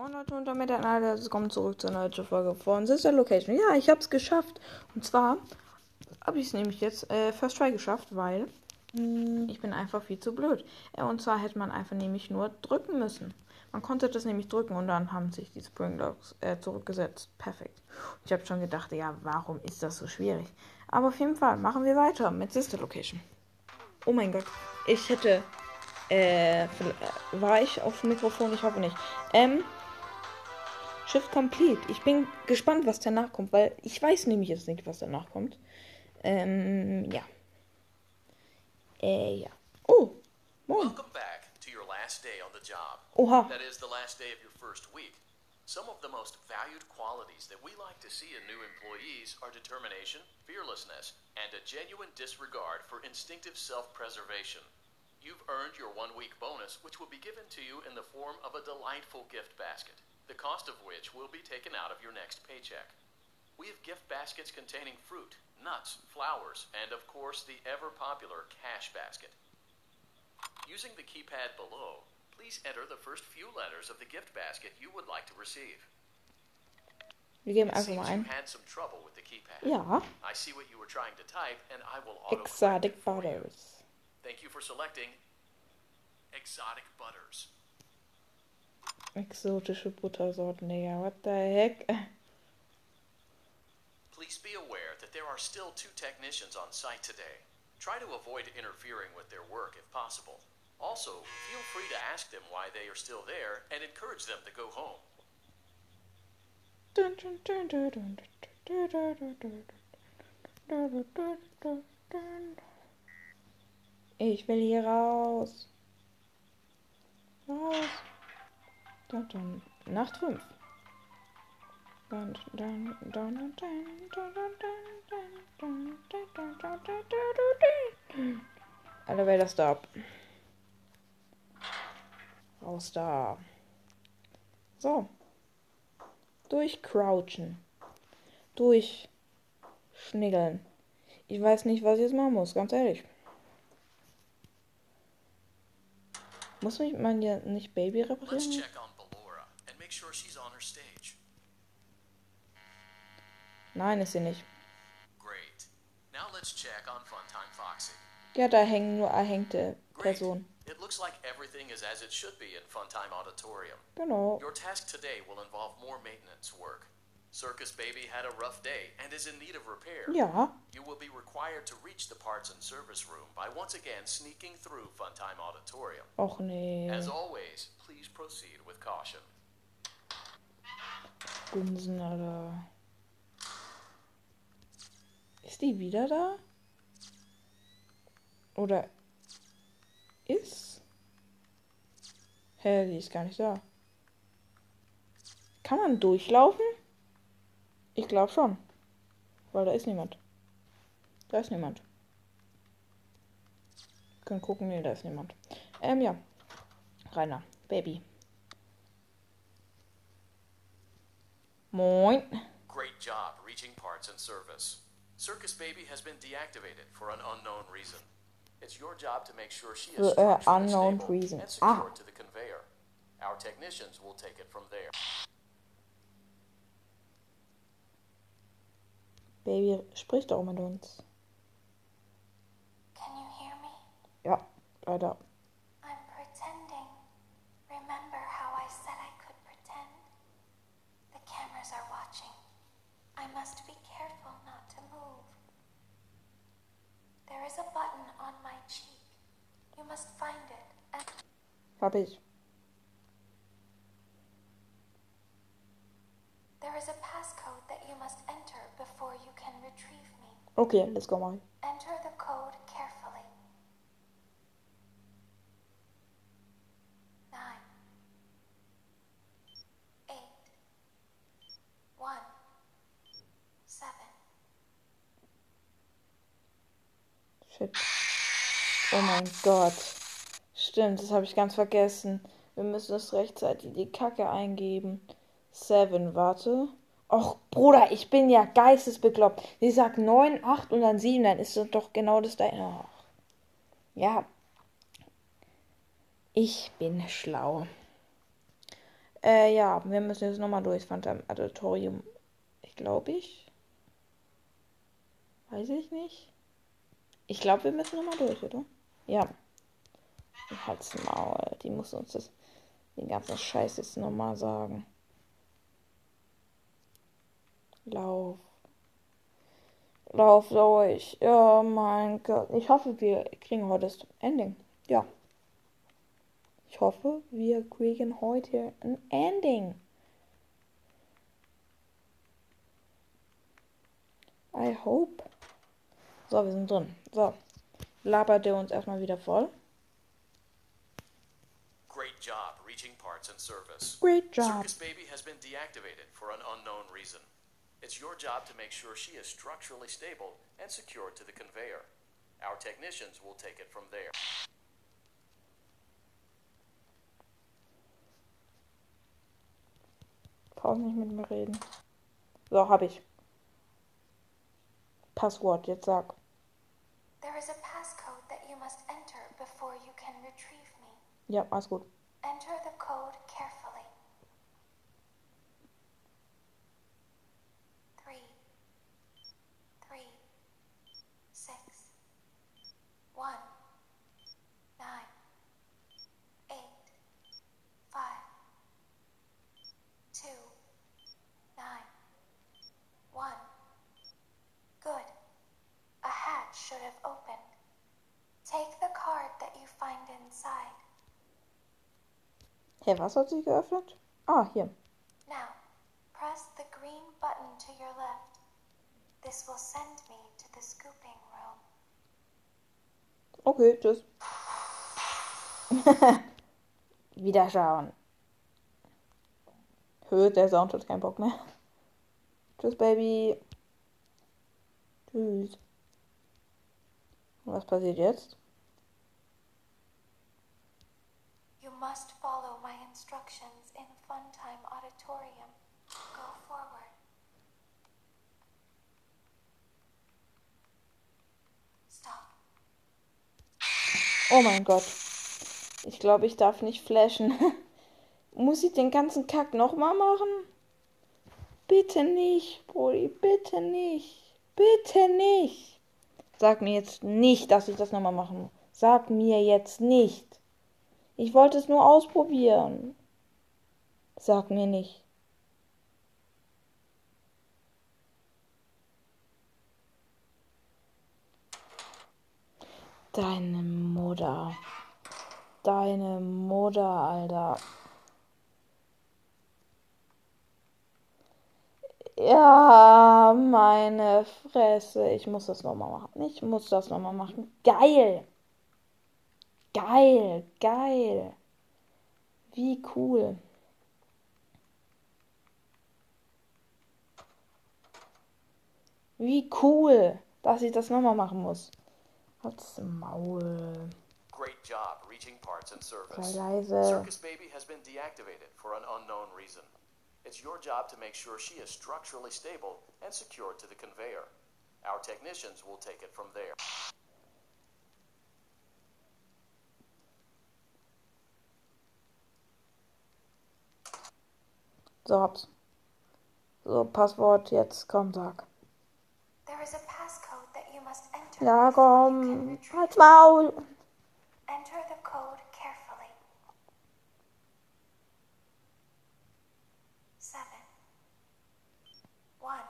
Moin Leute und damit ein alle, willkommen zurück zu einer neuen Folge von Sister Location. Ja, ich hab's geschafft. Und zwar habe ich es nämlich jetzt äh, First Try geschafft, weil mh, ich bin einfach viel zu blöd. Äh, und zwar hätte man einfach nämlich nur drücken müssen. Man konnte das nämlich drücken und dann haben sich die Springlocks äh, zurückgesetzt. Perfekt. Ich habe schon gedacht, ja, warum ist das so schwierig? Aber auf jeden Fall machen wir weiter mit Sister Location. Oh mein Gott, ich hätte äh, war ich auf dem Mikrofon? Ich hoffe nicht. Ähm, Shift Complete. Ich bin gespannt, was danach kommt, weil ich weiß nämlich jetzt nicht, was danach kommt. Ähm, ja. Äh, ja. Oh, moin. Welcome back to your last day on the job. Oha. That is the last day of your first week. Some of the most valued qualities that we like to see in new employees are determination, fearlessness, and a genuine disregard for instinctive self-preservation. You've earned your one-week bonus, which will be given to you in the form of a delightful gift basket the cost of which will be taken out of your next paycheck. We have gift baskets containing fruit, nuts, flowers, and of course the ever popular cash basket. Using the keypad below, please enter the first few letters of the gift basket you would like to receive. Geben It einfach mal you ein. had some trouble with the keypad. Ja. I see what you were trying to type, and I will auto Exotic Butters. Thank you for selecting exotic butters. Exotische Buttersorten, Digga. What the heck? Please be aware that there are still two technicians on site today. Try to avoid interfering with their work if possible. Also, feel free to ask them why they are still there and encourage them to go home. Ich will hier raus. Raus. Dun, dun. Nacht 5. Elevator Stop. Raus da. So. Durchcrouchen. Durchschniggeln. Ich weiß nicht, was ich jetzt machen muss, ganz ehrlich. Muss mich man ja nicht Baby reparieren? Make sure she's on her stage. Nein, ist sie nicht. Great. Now let's check on Funtime Foxy. Ja, da hängen nur erhängte Great. Personen. It looks like everything is as it should be in Funtime Auditorium. Genau. Your task today will involve more maintenance work. Circus Baby had a rough day and is in need of repair. Ja. You will be required to reach the parts and service room by once again sneaking through Funtime Auditorium. Och nee. As always, please proceed with caution. Gunsen, Alter. Ist die wieder da? Oder ist? Hä, die ist gar nicht da. Kann man durchlaufen? Ich glaube schon. Weil da ist niemand. Da ist niemand. Wir können gucken, nee, da ist niemand. Ähm, ja. Rainer, Baby. Moin. Great job reaching parts and service. Circus Baby has been deactivated for an unknown reason. It's your job to make sure she is For a unknown stable reason. and secured Ah. to the conveyor. Our technicians will take it from there. Baby, sprich doch mit uns. Can you hear me? Ja, leider. I'm pretending. Remember how I said I could pretend? The cameras are watching. I must be careful not to move. There is a button on my cheek. You must find it and ich. there is a passcode that you must enter before you can retrieve me. Okay, let's go mal. Mein Gott. Stimmt, das habe ich ganz vergessen. Wir müssen es rechtzeitig die Kacke eingeben. Seven, warte. Och, Bruder, ich bin ja geistesbekloppt. Sie sagt 9, 8 und dann 7, dann ist das doch genau das da. Och. Ja. Ich bin schlau. Äh, ja, wir müssen jetzt nochmal durch Phantom Auditorium. Ich glaube ich. Weiß ich nicht. Ich glaube, wir müssen nochmal durch, oder? Ja. Halt's Maul. Die muss uns das, den ganzen Scheiß jetzt nochmal sagen. Lauf. Lauf durch. Ja, mein Gott. Ich hoffe, wir kriegen heute das Ending. Ja. Ich hoffe, wir kriegen heute ein Ending. I hope. So, wir sind drin. So. Labert er uns erstmal wieder voll. Great job reaching parts and service. Great job. Circus Baby has been deactivated for an unknown reason. It's your job to make sure she is structurally stable and secured to the conveyor. Our technicians will take it from there. Brauch nicht mit mir reden. So, hab ich. Passwort, jetzt sag. Ja, alles gut. Hey, was hat sich geöffnet? Ah, hier. Now, press the green button to your left. This will send me to the scooping room. Okay, tschüss. Wiederschauen. Hört, der Sound hat keinen Bock mehr. Tschüss, Baby. Tschüss. Und was passiert jetzt? You must follow instructions in Funtime Auditorium. Go forward. Stop. Oh mein Gott. Ich glaube, ich darf nicht flashen. Muss ich den ganzen Kack nochmal machen? Bitte nicht, Brody. Bitte nicht. Bitte nicht. Sag mir jetzt nicht, dass ich das nochmal machen muss. Sag mir jetzt nicht. Ich wollte es nur ausprobieren. Sag mir nicht. Deine Mutter. Deine Mutter, Alter. Ja, meine Fresse. Ich muss das nochmal machen. Ich muss das nochmal machen. Geil. Geil, geil. Wie cool. Wie cool, dass ich das nochmal machen muss. Halt's Maul. Great job reaching parts and service. Circus Baby has been deactivated for an unknown reason. It's your job to make sure she is structurally stable and secured to the conveyor. Our technicians will take it from there. So, hab's. So, Passwort, jetzt komm, sag. There is a passcode that you must enter. Ja, komm. Halt's Maul. Enter the code carefully. Seven. One.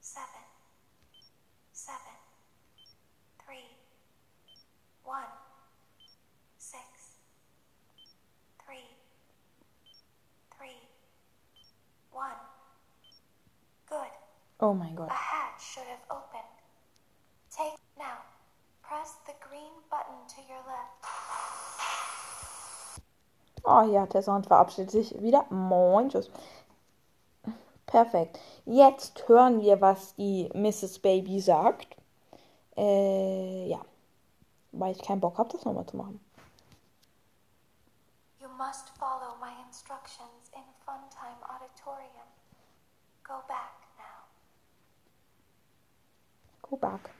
Seven. Seven. Three. One. Six. Three. Three. One. Good. Oh mein Gott. A hatch should have opened. Take now. Press the green button to your left. Oh ja, der Sound verabschiedet sich wieder. Moin, tschüss. Perfekt. Jetzt hören wir, was die Mrs. Baby sagt. Äh, ja. Weil ich keinen Bock habe, das nochmal zu machen. You must follow my instructions in Funtime Auditorium. Go back. Go back.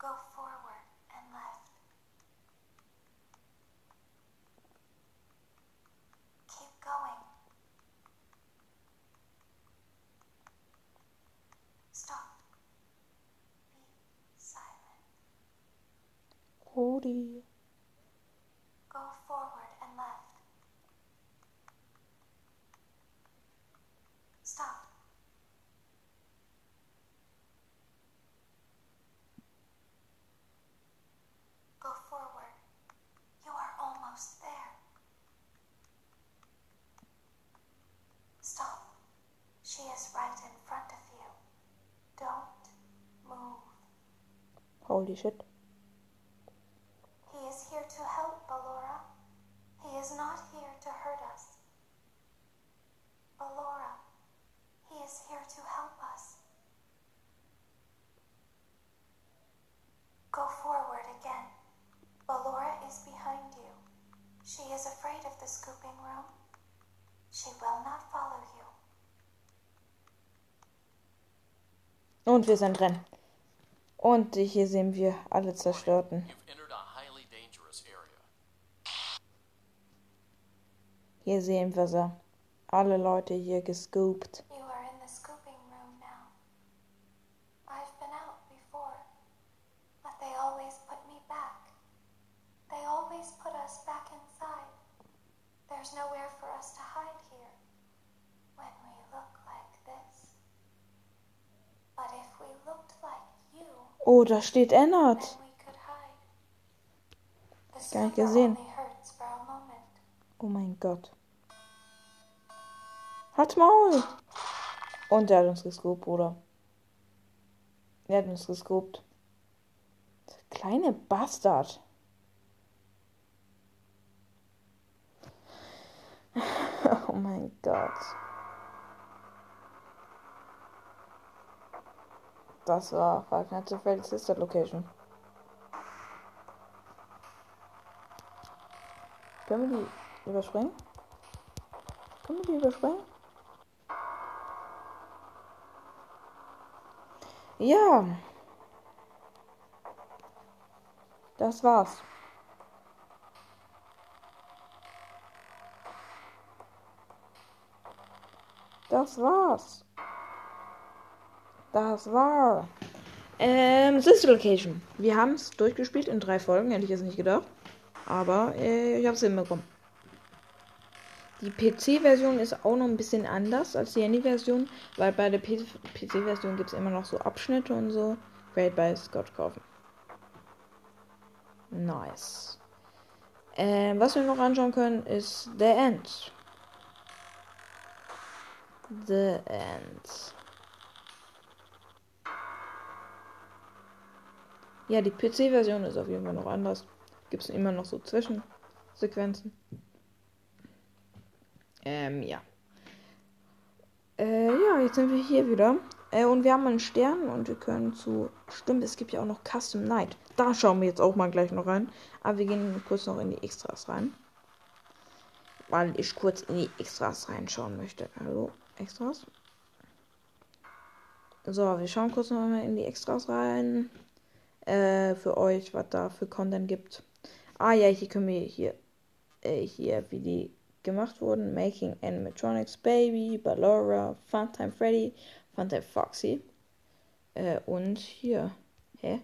Go forward. Cody. Go forward and left. Stop. Go forward. You are almost there. Stop. She is right in front of you. Don't move. Holy shit. Und wir sind drin. Und hier sehen wir alle Zerstörten. Hier sehen wir sie. Alle Leute hier gescoopt. You are in the scooping room now. I've been out before, but they always put me back. They always put us back inside. There's nowhere for us to hide here when we look like this. But if we looked like you, Oh, da steht Ennard. Gar nicht gesehen. Oh mein Gott. Halt's Maul! Und er hat uns gescoopt, Bruder. Er hat uns gescoopt. Kleine Bastard. Oh mein Gott. Das war Five Nights at Freddy's Sister Location. Können wir die überspringen? Können wir die überspringen? Ja. Das war's. Das war's. Das war. Ähm, Sister Location. Wir haben es durchgespielt in drei Folgen, hätte ich jetzt nicht gedacht. Aber äh, ich habe es hinbekommen. Die PC-Version ist auch noch ein bisschen anders als die Handy-Version, weil bei der PC-Version gibt es immer noch so Abschnitte und so. Great bei Scott kaufen. Nice. Ähm, was wir noch anschauen können, ist The End. The End. Ja, die PC-Version ist auf jeden Fall noch anders. Gibt es immer noch so Zwischensequenzen. Ähm, ja. Äh, ja, jetzt sind wir hier wieder. Äh, und wir haben einen Stern und wir können zu. Stimmt, es gibt ja auch noch Custom Night. Da schauen wir jetzt auch mal gleich noch rein. Aber wir gehen kurz noch in die Extras rein. Weil ich kurz in die Extras reinschauen möchte. Hallo, Extras? So, wir schauen kurz noch mal in die Extras rein. Äh, für euch, was da für Content gibt. Ah ja, hier können wir hier, äh, hier, wie die gemacht wurden. Making Animatronics Baby, Ballora, Funtime Freddy, Funtime Foxy. Äh, und hier. Hä?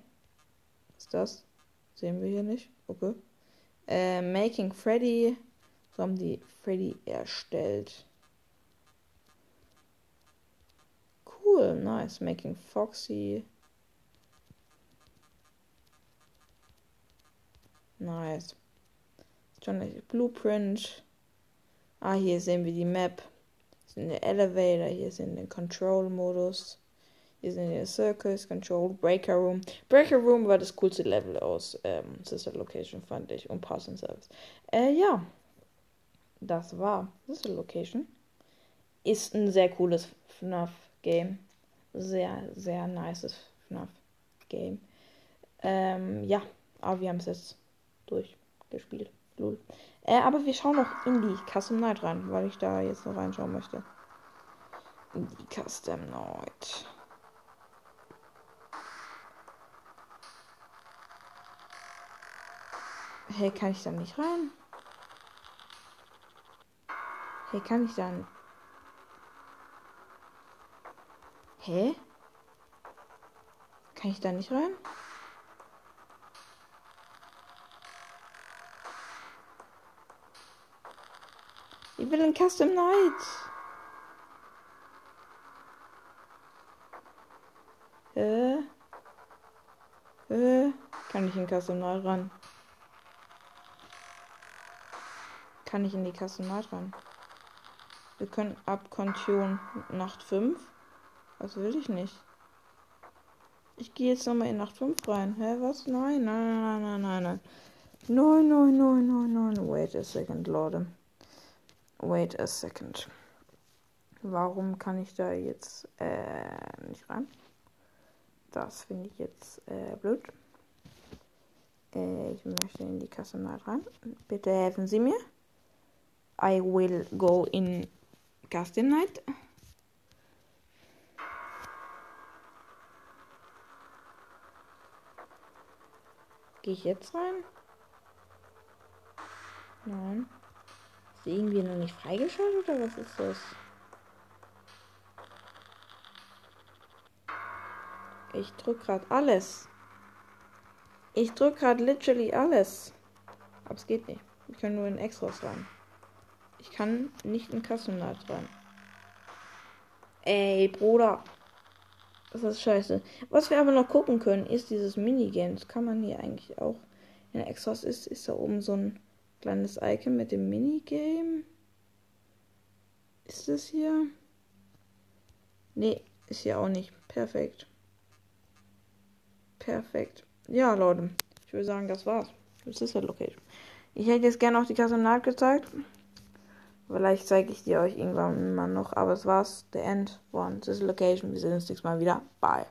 Was ist das? Sehen wir hier nicht. Okay. Äh, Making Freddy. So haben die Freddy erstellt. Cool, nice. Making Foxy. Nice. John Blueprint. Ah, hier sehen wir die Map. Hier sind der Elevator, hier sind der Control-Modus. Hier sind der Circus, Control, Breaker Room. Breaker Room war das coolste Level aus ähm, Sister Location, fand ich. Und Pass and Service. Äh, ja. Das war Sister Location. Ist ein sehr cooles FNAF-Game. Sehr, sehr nices FNAF-Game. Ähm, ja. Aber wir haben es jetzt durchgespielt. Lul. Äh, aber wir schauen noch in die Custom Night rein, weil ich da jetzt noch reinschauen möchte. In die Custom Night. Hey, kann ich da nicht rein? Hey, kann ich dann. Hä? Kann ich da nicht rein? Will ein Custom Night. Äh. Äh. Kann ich in Custom Night ran? Kann ich in die Custom Night ran? Wir können ab Kontion Nacht 5. Was will ich nicht? Ich gehe jetzt nochmal in Nacht 5 rein. Hä, was? Nein, nein, nein, nein, nein, nein. Nein, nein, nein, nein, nein. Wait a second, Leute. Wait a second. Warum kann ich da jetzt äh, nicht rein? Das finde ich jetzt äh, blöd. Äh, ich möchte in die Kasse mal rein. Bitte helfen Sie mir. I will go in Custom Night. Gehe ich jetzt rein? Nein. Irgendwie noch nicht freigeschaltet oder was ist das? Ich drück gerade alles. Ich drück gerade literally alles. Aber es geht nicht. Ich kann nur in Extras rein. Ich kann nicht in Night rein. Ey, Bruder. Das ist scheiße. Was wir aber noch gucken können, ist dieses Minigame. Das kann man hier eigentlich auch. In Extras ist, ist da oben so ein kleines Icon mit dem Minigame. Ist das hier? Nee, ist hier auch nicht. Perfekt. Perfekt. Ja, Leute. Ich würde sagen, das war's. Das ist halt Location. Ich hätte jetzt gerne auch die Kasernat gezeigt. Vielleicht zeige ich die euch irgendwann mal noch. Aber es war's. The End von This Location. Wir sehen uns nächstes Mal wieder. Bye.